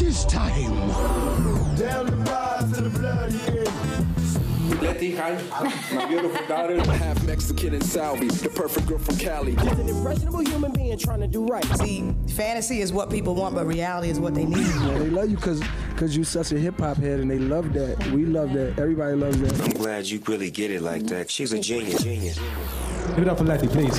It is time. Down the rise to the bloody end. Letty, hi. My beautiful daughter. Half Mexican and Salvi, the perfect girl from Cali. He's an impressionable human being trying to do right. See, fantasy is what people want, but reality is what they need. They love you because because you such a hip hop head, and they love that. We love that. Everybody loves that. I'm glad you really get it like that. She's a genius, genius. Give it up for Letty, please.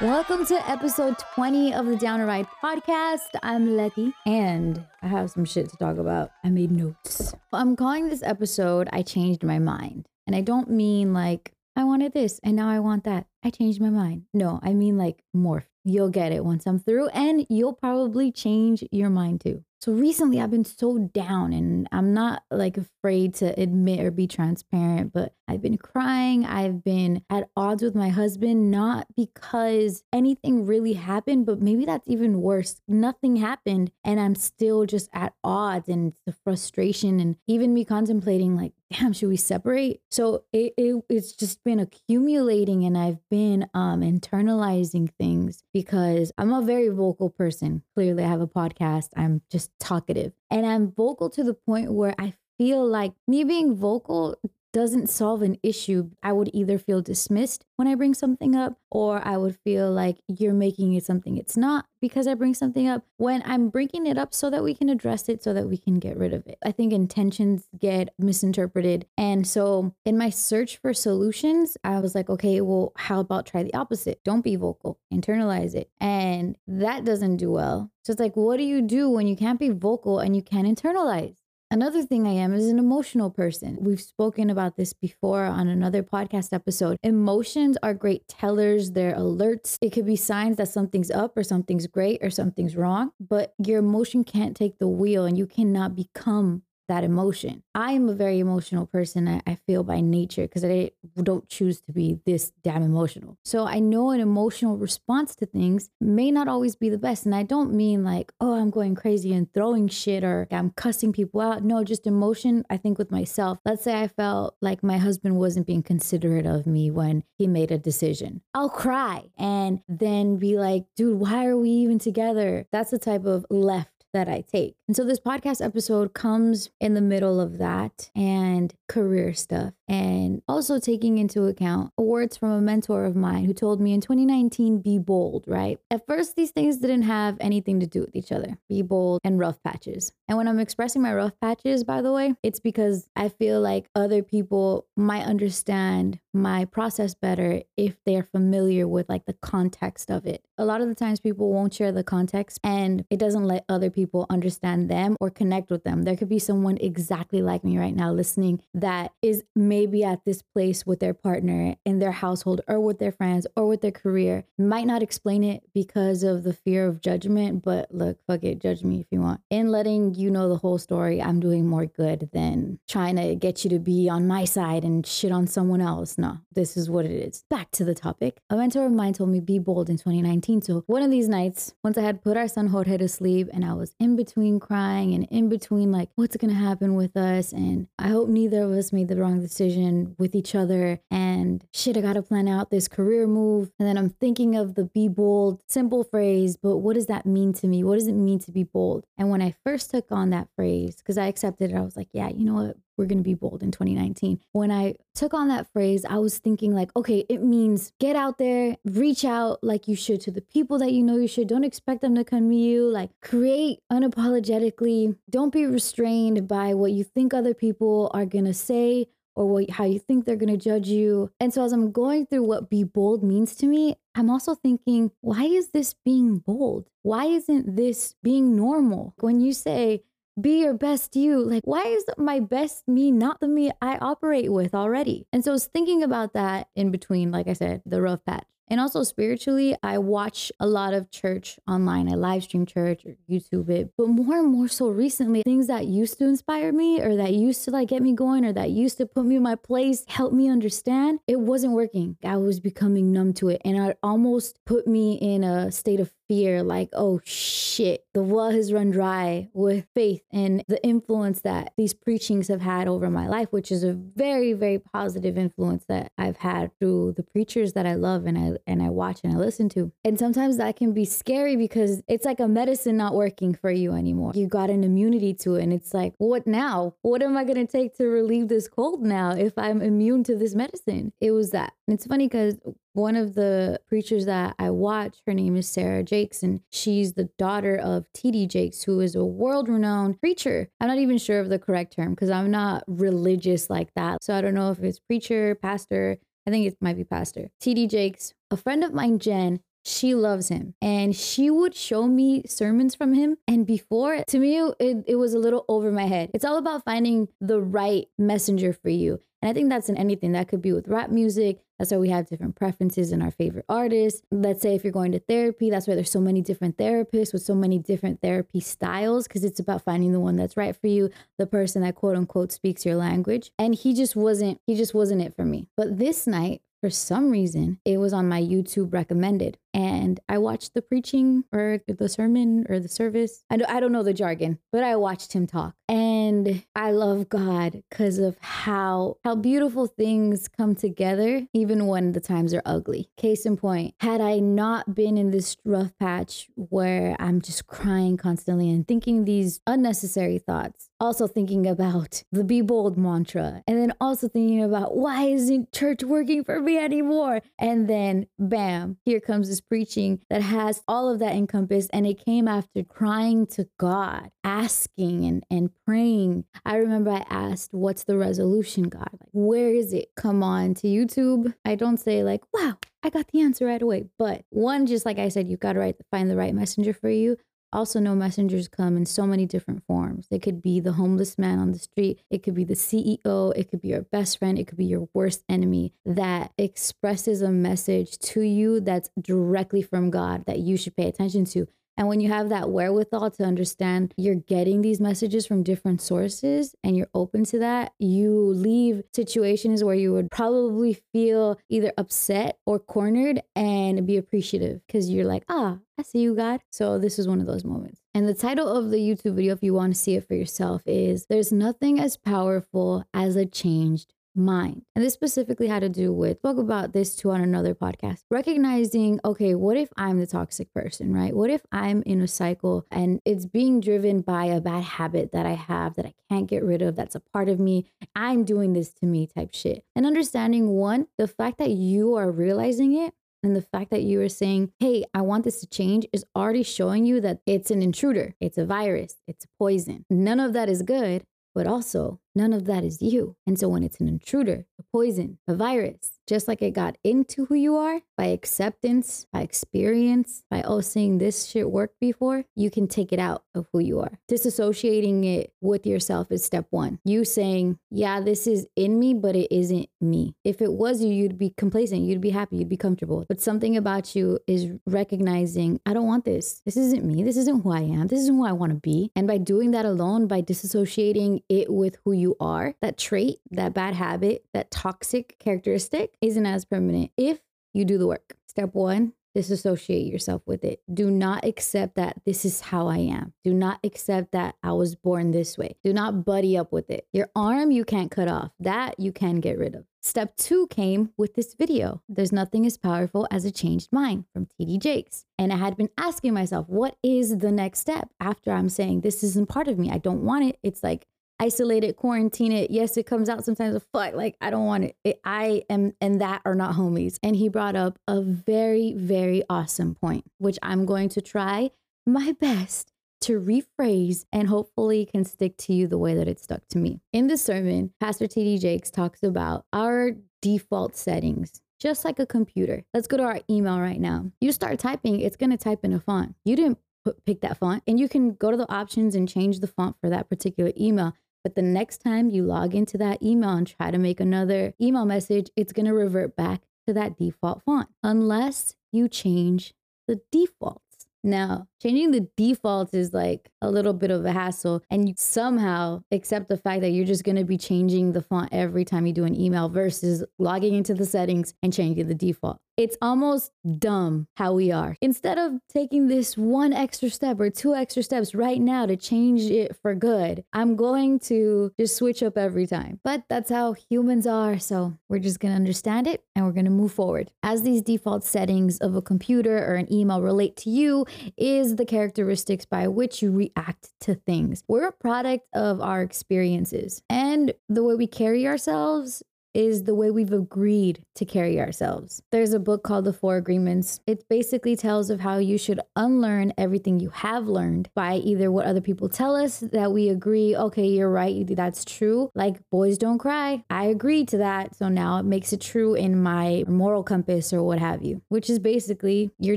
Welcome to episode 20 of the Down to Ride podcast. I'm Letty and I have some shit to talk about. I made notes. I'm calling this episode I Changed My Mind. And I don't mean like I wanted this and now I want that. I changed my mind. No, I mean like morph. You'll get it once I'm through and you'll probably change your mind too. So recently I've been so down and I'm not like afraid to admit or be transparent, but I've been crying. I've been at odds with my husband, not because anything really happened, but maybe that's even worse. Nothing happened and I'm still just at odds and the frustration and even me contemplating like, damn, should we separate? So it, it it's just been accumulating and I've been um internalizing things because I'm a very vocal person. Clearly I have a podcast. I'm just talkative. And I'm vocal to the point where I feel like me being vocal doesn't solve an issue. I would either feel dismissed when I bring something up, or I would feel like you're making it something it's not because I bring something up. When I'm bringing it up so that we can address it, so that we can get rid of it. I think intentions get misinterpreted. And so in my search for solutions, I was like, okay, well, how about try the opposite? Don't be vocal, internalize it. And that doesn't do well. So it's like, what do you do when you can't be vocal and you can't internalize? Another thing I am is an emotional person. We've spoken about this before on another podcast episode. Emotions are great tellers, they're alerts. It could be signs that something's up or something's great or something's wrong, but your emotion can't take the wheel and you cannot become that emotion. I am a very emotional person, I, I feel by nature, because I don't choose to be this damn emotional. So I know an emotional response to things may not always be the best. And I don't mean like, oh, I'm going crazy and throwing shit or I'm cussing people out. No, just emotion, I think with myself. Let's say I felt like my husband wasn't being considerate of me when he made a decision. I'll cry and then be like, dude, why are we even together? That's the type of left that I take. And so this podcast episode comes in the middle of that and career stuff and also taking into account words from a mentor of mine who told me in 2019 be bold, right? At first these things didn't have anything to do with each other. Be bold and rough patches. And when I'm expressing my rough patches, by the way, it's because I feel like other people might understand my process better if they're familiar with like the context of it. A lot of the times people won't share the context and it doesn't let other people understand them or connect with them. There could be someone exactly like me right now listening that is maybe at this place with their partner in their household or with their friends or with their career. Might not explain it because of the fear of judgment, but look, fuck it, judge me if you want. In letting you know the whole story, I'm doing more good than trying to get you to be on my side and shit on someone else. No, this is what it is. Back to the topic. A mentor of mine told me be bold in 2019. So one of these nights, once I had put our son Jorge to sleep and I was in between crying and in between like, what's gonna happen with us? And I hope neither of us made the wrong decision with each other. And shit, I gotta plan out this career move. And then I'm thinking of the be bold, simple phrase, but what does that mean to me? What does it mean to be bold? And when I first took on that phrase, because I accepted it, I was like, yeah, you know what? We're going to be bold in 2019. When I took on that phrase, I was thinking, like, okay, it means get out there, reach out like you should to the people that you know you should. Don't expect them to come to you. Like, create unapologetically. Don't be restrained by what you think other people are going to say or what, how you think they're going to judge you. And so, as I'm going through what be bold means to me, I'm also thinking, why is this being bold? Why isn't this being normal? When you say, be your best you. Like, why is my best me not the me I operate with already? And so I was thinking about that in between, like I said, the rough patch. And also spiritually, I watch a lot of church online. I live stream church or YouTube it. But more and more so recently, things that used to inspire me or that used to like get me going or that used to put me in my place, help me understand, it wasn't working. I was becoming numb to it. And it almost put me in a state of fear like, oh shit, the well has run dry with faith and the influence that these preachings have had over my life, which is a very, very positive influence that I've had through the preachers that I love and I and I watch and I listen to. And sometimes that can be scary because it's like a medicine not working for you anymore. You got an immunity to it. And it's like, what now? What am I gonna take to relieve this cold now if I'm immune to this medicine? It was that. And it's funny because one of the preachers that I watch, her name is Sarah Jakes, and she's the daughter of T.D. Jakes, who is a world renowned preacher. I'm not even sure of the correct term because I'm not religious like that. So I don't know if it's preacher, pastor. I think it might be pastor. T.D. Jakes, a friend of mine, Jen, she loves him. And she would show me sermons from him. And before to me it, it was a little over my head. It's all about finding the right messenger for you. And i think that's in anything. That could be with rap music. That's why we have different preferences in our favorite artists. Let's say if you're going to therapy that's why there's so many different therapists with so many different therapy styles because it's about finding the one that's right for you the person that quote unquote speaks your language. And he just wasn't he just wasn't it for me. But this night for some reason, it was on my YouTube recommended. And I watched the preaching or the sermon or the service. I don't, I don't know the jargon, but I watched him talk. And I love God because of how how beautiful things come together, even when the times are ugly. Case in point, had I not been in this rough patch where I'm just crying constantly and thinking these unnecessary thoughts, also thinking about the be bold mantra, and then also thinking about why isn't church working for me anymore? And then bam, here comes this preaching that has all of that encompassed. And it came after crying to God, asking and, and praying. I remember I asked, What's the resolution, God? Like, where is it? Come on to YouTube. I don't say, like, wow, I got the answer right away. But one, just like I said, you've got to right, find the right messenger for you. Also, know messengers come in so many different forms. It could be the homeless man on the street, it could be the CEO, it could be your best friend, it could be your worst enemy that expresses a message to you that's directly from God that you should pay attention to. And when you have that wherewithal to understand you're getting these messages from different sources and you're open to that, you leave situations where you would probably feel either upset or cornered and be appreciative because you're like, ah, I see you, God. So this is one of those moments. And the title of the YouTube video, if you want to see it for yourself, is There's Nothing as Powerful as a Changed mind. And this specifically had to do with spoke about this too on another podcast. Recognizing, okay, what if I'm the toxic person, right? What if I'm in a cycle and it's being driven by a bad habit that I have that I can't get rid of, that's a part of me. I'm doing this to me type shit. And understanding one, the fact that you are realizing it and the fact that you are saying, hey, I want this to change is already showing you that it's an intruder, it's a virus, it's poison. None of that is good, but also none of that is you. And so when it's an intruder, a poison, a virus, just like it got into who you are by acceptance, by experience, by oh, seeing this shit work before, you can take it out of who you are. Disassociating it with yourself is step one. You saying, yeah, this is in me, but it isn't me. If it was you, you'd be complacent, you'd be happy, you'd be comfortable. But something about you is recognizing, I don't want this. This isn't me. This isn't who I am. This isn't who I want to be. And by doing that alone, by disassociating it with who you are, that trait, that bad habit, that toxic characteristic isn't as permanent if you do the work. Step one, disassociate yourself with it. Do not accept that this is how I am. Do not accept that I was born this way. Do not buddy up with it. Your arm, you can't cut off. That you can get rid of. Step two came with this video. There's nothing as powerful as a changed mind from TD Jakes. And I had been asking myself, what is the next step after I'm saying this isn't part of me? I don't want it. It's like isolate it, quarantine it. Yes, it comes out sometimes, fuck, like I don't want it. it. I am and that are not homies. And he brought up a very, very awesome point, which I'm going to try my best to rephrase and hopefully can stick to you the way that it stuck to me. In the sermon, Pastor TD Jakes talks about our default settings just like a computer. Let's go to our email right now. You start typing, it's going to type in a font. You didn't pick that font, and you can go to the options and change the font for that particular email. But the next time you log into that email and try to make another email message, it's going to revert back to that default font unless you change the defaults. Now, changing the default is like a little bit of a hassle. And you somehow accept the fact that you're just going to be changing the font every time you do an email versus logging into the settings and changing the default. It's almost dumb how we are. Instead of taking this one extra step or two extra steps right now to change it for good, I'm going to just switch up every time. But that's how humans are. So we're just going to understand it and we're going to move forward. As these default settings of a computer or an email relate to you, is the characteristics by which you react to things. We're a product of our experiences and the way we carry ourselves is the way we've agreed to carry ourselves. There's a book called The Four Agreements. It basically tells of how you should unlearn everything you have learned by either what other people tell us that we agree, okay, you're right, that's true. Like boys don't cry. I agreed to that. So now it makes it true in my moral compass or what have you, which is basically your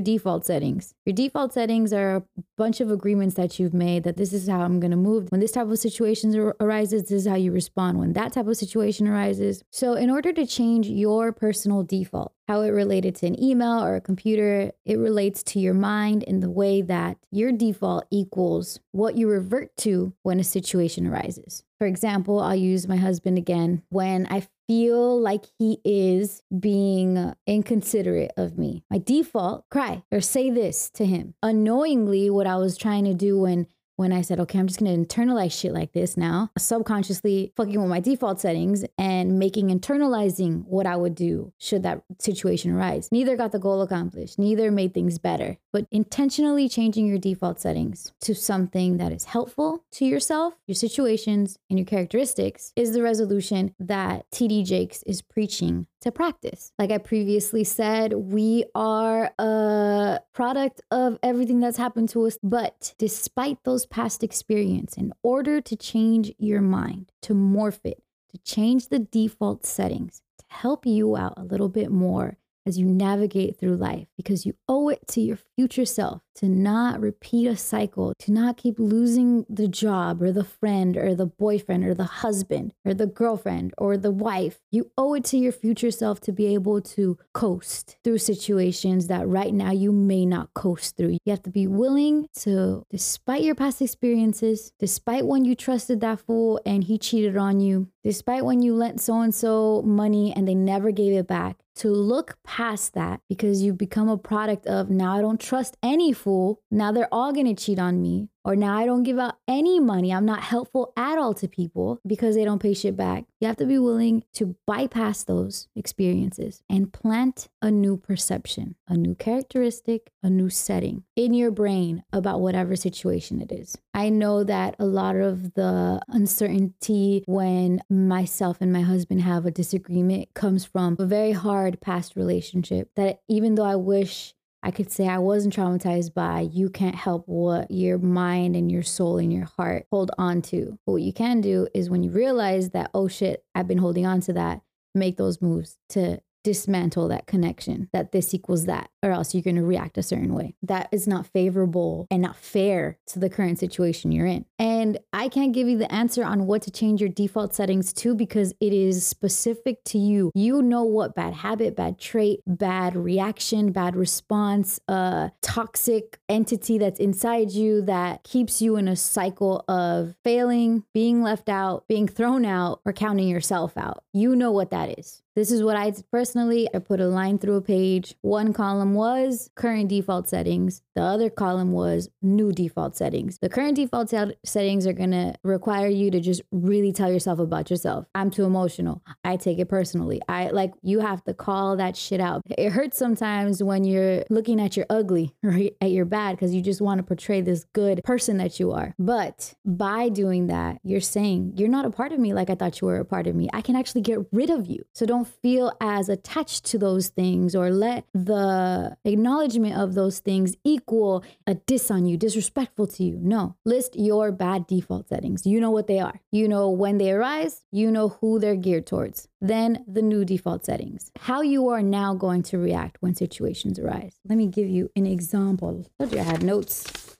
default settings. Your default settings are bunch of agreements that you've made that this is how I'm going to move. When this type of situation arises, this is how you respond. When that type of situation arises. So, in order to change your personal default, how it related to an email or a computer, it relates to your mind in the way that your default equals what you revert to when a situation arises. For example, I'll use my husband again. When I feel like he is being inconsiderate of me, my default, cry or say this to him. Unknowingly, what I was trying to do when when I said, okay, I'm just going to internalize shit like this now, subconsciously fucking with my default settings and making internalizing what I would do should that situation arise. Neither got the goal accomplished, neither made things better, but intentionally changing your default settings to something that is helpful to yourself, your situations, and your characteristics is the resolution that TD Jakes is preaching to practice. Like I previously said, we are a product of everything that's happened to us. But despite those past experience, in order to change your mind, to morph it, to change the default settings, to help you out a little bit more as you navigate through life because you owe it to your future self to not repeat a cycle, to not keep losing the job or the friend or the boyfriend or the husband or the girlfriend or the wife. You owe it to your future self to be able to coast through situations that right now you may not coast through. You have to be willing to, despite your past experiences, despite when you trusted that fool and he cheated on you, despite when you lent so and so money and they never gave it back, to look past that because you become a product of now I don't trust any fool. Now they're all going to cheat on me or now I don't give out any money. I'm not helpful at all to people because they don't pay shit back. You have to be willing to bypass those experiences and plant a new perception, a new characteristic, a new setting in your brain about whatever situation it is. I know that a lot of the uncertainty when myself and my husband have a disagreement comes from a very hard past relationship that even though I wish I could say I wasn't traumatized by you can't help what your mind and your soul and your heart hold on to. But what you can do is when you realize that, oh shit, I've been holding on to that, make those moves to dismantle that connection that this equals that or else you're going to react a certain way. That is not favorable and not fair to the current situation you're in. And i can't give you the answer on what to change your default settings to because it is specific to you. You know what bad habit bad trait bad reaction bad response uh toxic entity that's inside you that keeps you in a cycle of failing being left out being thrown out or counting yourself out. You know what that is this is what I personally. I put a line through a page. One column was current default settings. The other column was new default settings. The current default settings are going to require you to just really tell yourself about yourself. I'm too emotional. I take it personally. I like you have to call that shit out. It hurts sometimes when you're looking at your ugly or at your bad because you just want to portray this good person that you are. But by doing that, you're saying you're not a part of me like I thought you were a part of me. I can actually get rid of you. So don't feel as attached to those things or let the acknowledgement of those things equal a diss on you, disrespectful to you. No, list your bad default settings. You know what they are. You know when they arise, you know who they're geared towards. Then the new default settings. How you are now going to react when situations arise. Let me give you an example. Told you I had notes.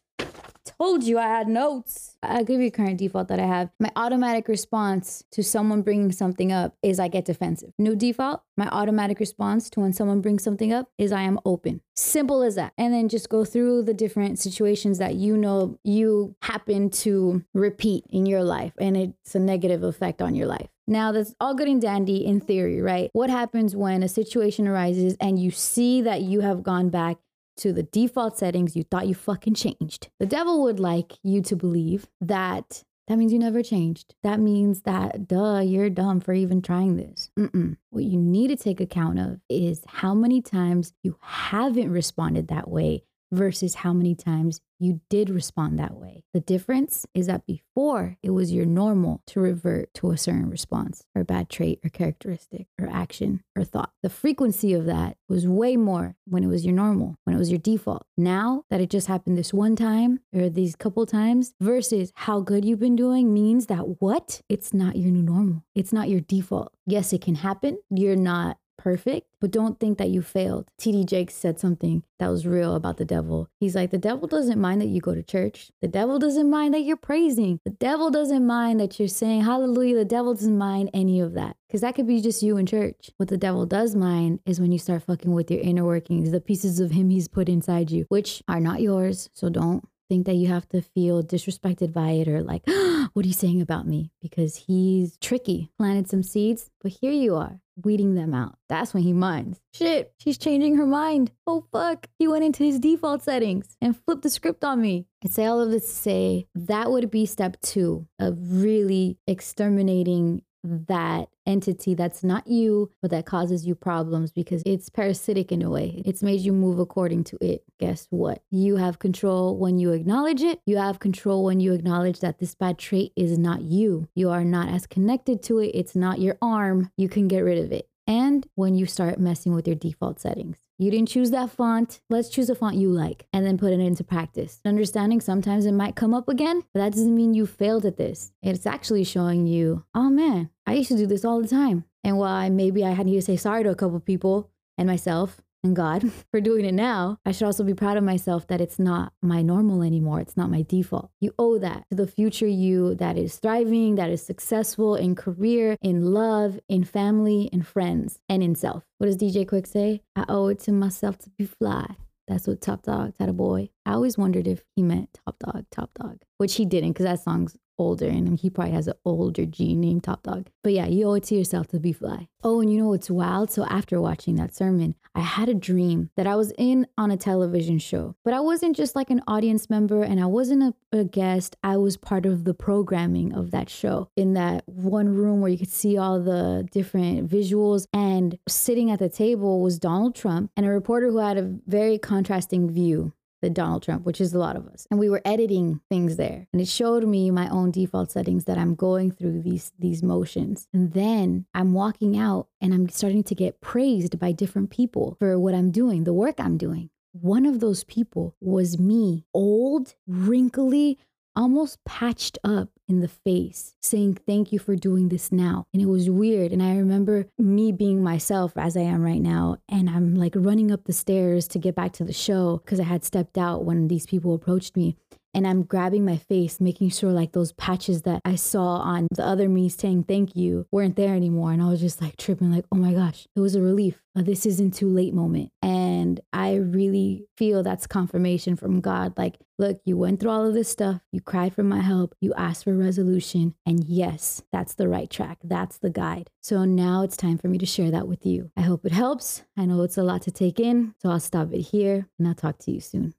Told you I had notes. I'll give you current default that I have. My automatic response to someone bringing something up is I get defensive. New default, my automatic response to when someone brings something up is I am open. Simple as that. And then just go through the different situations that you know you happen to repeat in your life and it's a negative effect on your life. Now, that's all good and dandy in theory, right? What happens when a situation arises and you see that you have gone back to the default settings you thought you fucking changed? The devil would like you to believe that that means you never changed. That means that, duh, you're dumb for even trying this. Mm-mm. What you need to take account of is how many times you haven't responded that way versus how many times you did respond that way. The difference is that before it was your normal to revert to a certain response or bad trait or characteristic or action or thought. The frequency of that was way more when it was your normal, when it was your default. Now that it just happened this one time or these couple times versus how good you've been doing means that what? It's not your new normal. It's not your default. Yes, it can happen. You're not perfect, but don't think that you failed. TD Jakes said something that was real about the devil. He's like, the devil doesn't mind that you go to church. The devil doesn't mind that you're praising. The devil doesn't mind that you're saying hallelujah. The devil doesn't mind any of that. Because that could be just you in church. What the devil does mind is when you start fucking with your inner workings, the pieces of him he's put inside you, which are not yours. So don't think that you have to feel disrespected by it or like, what are you saying about me? Because he's tricky, planted some seeds, but here you are weeding them out. That's when he minds. Shit, she's changing her mind. Oh fuck. He went into his default settings and flipped the script on me. I say all of this to say that would be step two of really exterminating that entity that's not you, but that causes you problems because it's parasitic in a way. It's made you move according to it. Guess what? You have control when you acknowledge it. You have control when you acknowledge that this bad trait is not you. You are not as connected to it. It's not your arm. You can get rid of it. And when you start messing with your default settings. You didn't choose that font. Let's choose a font you like and then put it into practice. Understanding sometimes it might come up again, but that doesn't mean you failed at this. It's actually showing you, oh man, I used to do this all the time. And while I, maybe I had to say sorry to a couple people and myself, and God for doing it now, I should also be proud of myself that it's not my normal anymore. It's not my default. You owe that to the future you that is thriving, that is successful in career, in love, in family, in friends, and in self. What does DJ Quik say? I owe it to myself to be fly. That's what Top Dog had a boy. I always wondered if he meant Top Dog, Top Dog, which he didn't because that song's older and he probably has an older gene named Top Dog. But yeah, you owe it to yourself to be fly. Oh, and you know what's wild? So after watching that sermon, I had a dream that I was in on a television show, but I wasn't just like an audience member and I wasn't a, a guest. I was part of the programming of that show in that one room where you could see all the different visuals. And sitting at the table was Donald Trump and a reporter who had a very contrasting view the Donald Trump, which is a lot of us. And we were editing things there. And it showed me my own default settings that I'm going through these these motions. And then I'm walking out and I'm starting to get praised by different people for what I'm doing, the work I'm doing. One of those people was me, old, wrinkly, almost patched up in the face, saying, Thank you for doing this now. And it was weird. And I remember me being myself as I am right now. And I'm like running up the stairs to get back to the show because I had stepped out when these people approached me and I'm grabbing my face, making sure like those patches that I saw on the other me saying thank you weren't there anymore. And I was just like tripping, like, oh my gosh, it was a relief. This isn't too late moment. And I really feel that's confirmation from God. Like, look, you went through all of this stuff, you cried for my help, you asked for resolution. And yes, that's the right track. That's the guide. So now it's time for me to share that with you. I hope it helps. I know it's a lot to take in. So I'll stop it here and I'll talk to you soon.